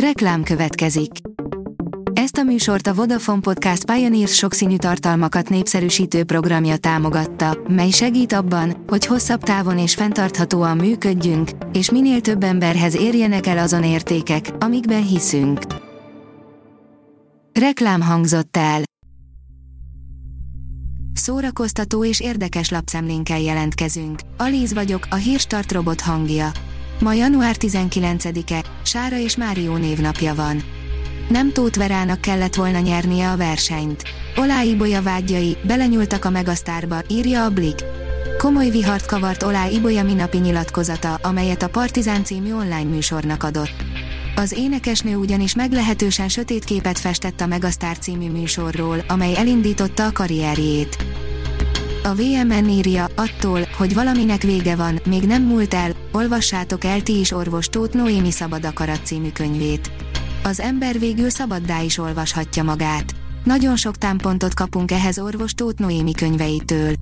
Reklám következik. Ezt a műsort a Vodafone Podcast Pioneers sokszínű tartalmakat népszerűsítő programja támogatta, mely segít abban, hogy hosszabb távon és fenntarthatóan működjünk, és minél több emberhez érjenek el azon értékek, amikben hiszünk. Reklám hangzott el. Szórakoztató és érdekes lapszemlénkkel jelentkezünk. Alíz vagyok, a hírstart robot hangja. Ma január 19-e, Sára és Márió névnapja van. Nem Tóth Verának kellett volna nyernie a versenyt. Olá Ibolya vágyai, belenyúltak a megasztárba, írja a Blik. Komoly vihart kavart Olá Ibolya minapi nyilatkozata, amelyet a Partizán című online műsornak adott. Az énekesnő ugyanis meglehetősen sötét képet festett a Megasztár című műsorról, amely elindította a karrierjét. A VMN írja, attól, hogy valaminek vége van, még nem múlt el, olvassátok el ti is orvos Tóth Noémi Szabad Akarat című könyvét. Az ember végül szabaddá is olvashatja magát. Nagyon sok támpontot kapunk ehhez orvos Tóth Noémi könyveitől.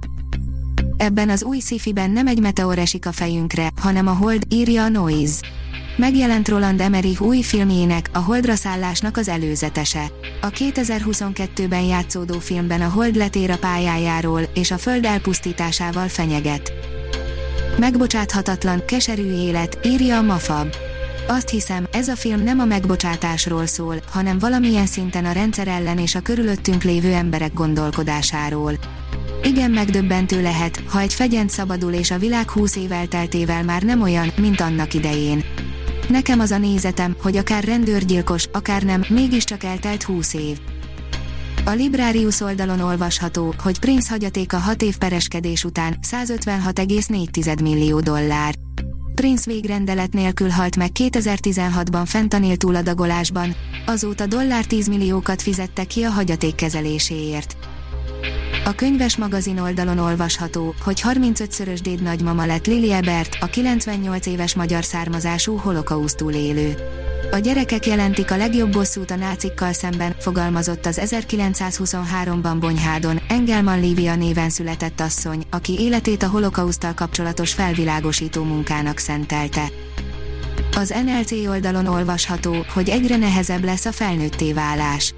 Ebben az új szifiben nem egy meteor esik a fejünkre, hanem a hold, írja a Noise. Megjelent Roland Emmerich új filmjének, a Holdra szállásnak az előzetese. A 2022-ben játszódó filmben a Hold letér a pályájáról, és a Föld elpusztításával fenyeget. Megbocsáthatatlan, keserű élet, írja a Mafab. Azt hiszem, ez a film nem a megbocsátásról szól, hanem valamilyen szinten a rendszer ellen és a körülöttünk lévő emberek gondolkodásáról. Igen megdöbbentő lehet, ha egy fegyent szabadul és a világ 20 év elteltével már nem olyan, mint annak idején. Nekem az a nézetem, hogy akár rendőrgyilkos, akár nem, mégiscsak eltelt 20 év. A Librarius oldalon olvasható, hogy Prince hagyatéka 6 év pereskedés után 156,4 millió dollár. Prince végrendelet nélkül halt meg 2016-ban fentanyl túladagolásban, azóta dollár 10 milliókat fizettek ki a hagyaték kezeléséért. A könyves magazin oldalon olvasható, hogy 35-szörös déd nagymama lett Lili Ebert, a 98 éves magyar származású holokausztul élő. A gyerekek jelentik a legjobb bosszút a nácikkal szemben, fogalmazott az 1923-ban Bonyhádon, Engelman Lívia néven született asszony, aki életét a holokausztal kapcsolatos felvilágosító munkának szentelte. Az NLC oldalon olvasható, hogy egyre nehezebb lesz a felnőtté válás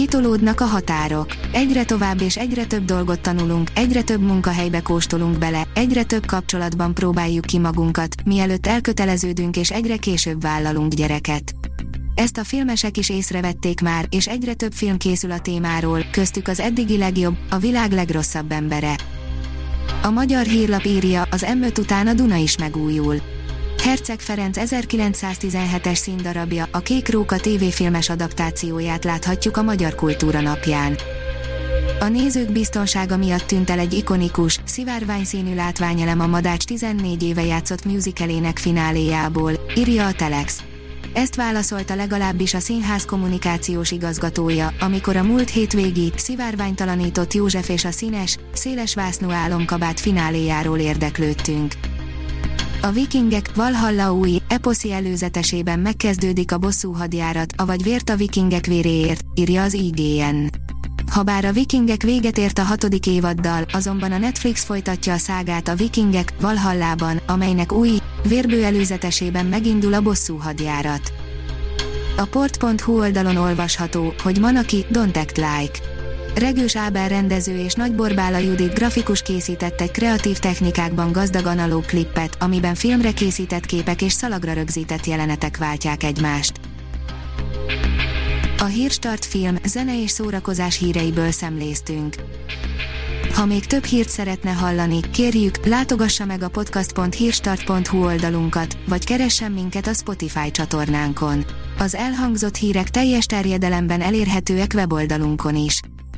Kitolódnak a határok. Egyre tovább és egyre több dolgot tanulunk, egyre több munkahelybe kóstolunk bele, egyre több kapcsolatban próbáljuk ki magunkat, mielőtt elköteleződünk és egyre később vállalunk gyereket. Ezt a filmesek is észrevették már, és egyre több film készül a témáról, köztük az eddigi legjobb, a világ legrosszabb embere. A magyar hírlap írja, az m után a Duna is megújul. Herceg Ferenc 1917-es színdarabja, a Kék Róka tévéfilmes adaptációját láthatjuk a Magyar Kultúra napján. A nézők biztonsága miatt tűnt el egy ikonikus, szivárványszínű látványelem a Madács 14 éve játszott musicalének fináléjából, írja a Telex. Ezt válaszolta legalábbis a színház kommunikációs igazgatója, amikor a múlt hétvégi, szivárványtalanított József és a színes, széles vásznú álomkabát fináléjáról érdeklődtünk. A vikingek Valhalla új, eposzi előzetesében megkezdődik a bosszú hadjárat, avagy vért a vikingek véréért, írja az IGN. Habár a vikingek véget ért a hatodik évaddal, azonban a Netflix folytatja a szágát a vikingek Valhallában, amelynek új, vérbő előzetesében megindul a bosszú hadjárat. A port.hu oldalon olvasható, hogy Manaki, Don't Act Like. Regős Ábel rendező és Nagy Borbála Judit grafikus készített egy kreatív technikákban gazdag analóg klippet, amiben filmre készített képek és szalagra rögzített jelenetek váltják egymást. A Hírstart film, zene és szórakozás híreiből szemléztünk. Ha még több hírt szeretne hallani, kérjük, látogassa meg a podcast.hírstart.hu oldalunkat, vagy keressen minket a Spotify csatornánkon. Az elhangzott hírek teljes terjedelemben elérhetőek weboldalunkon is.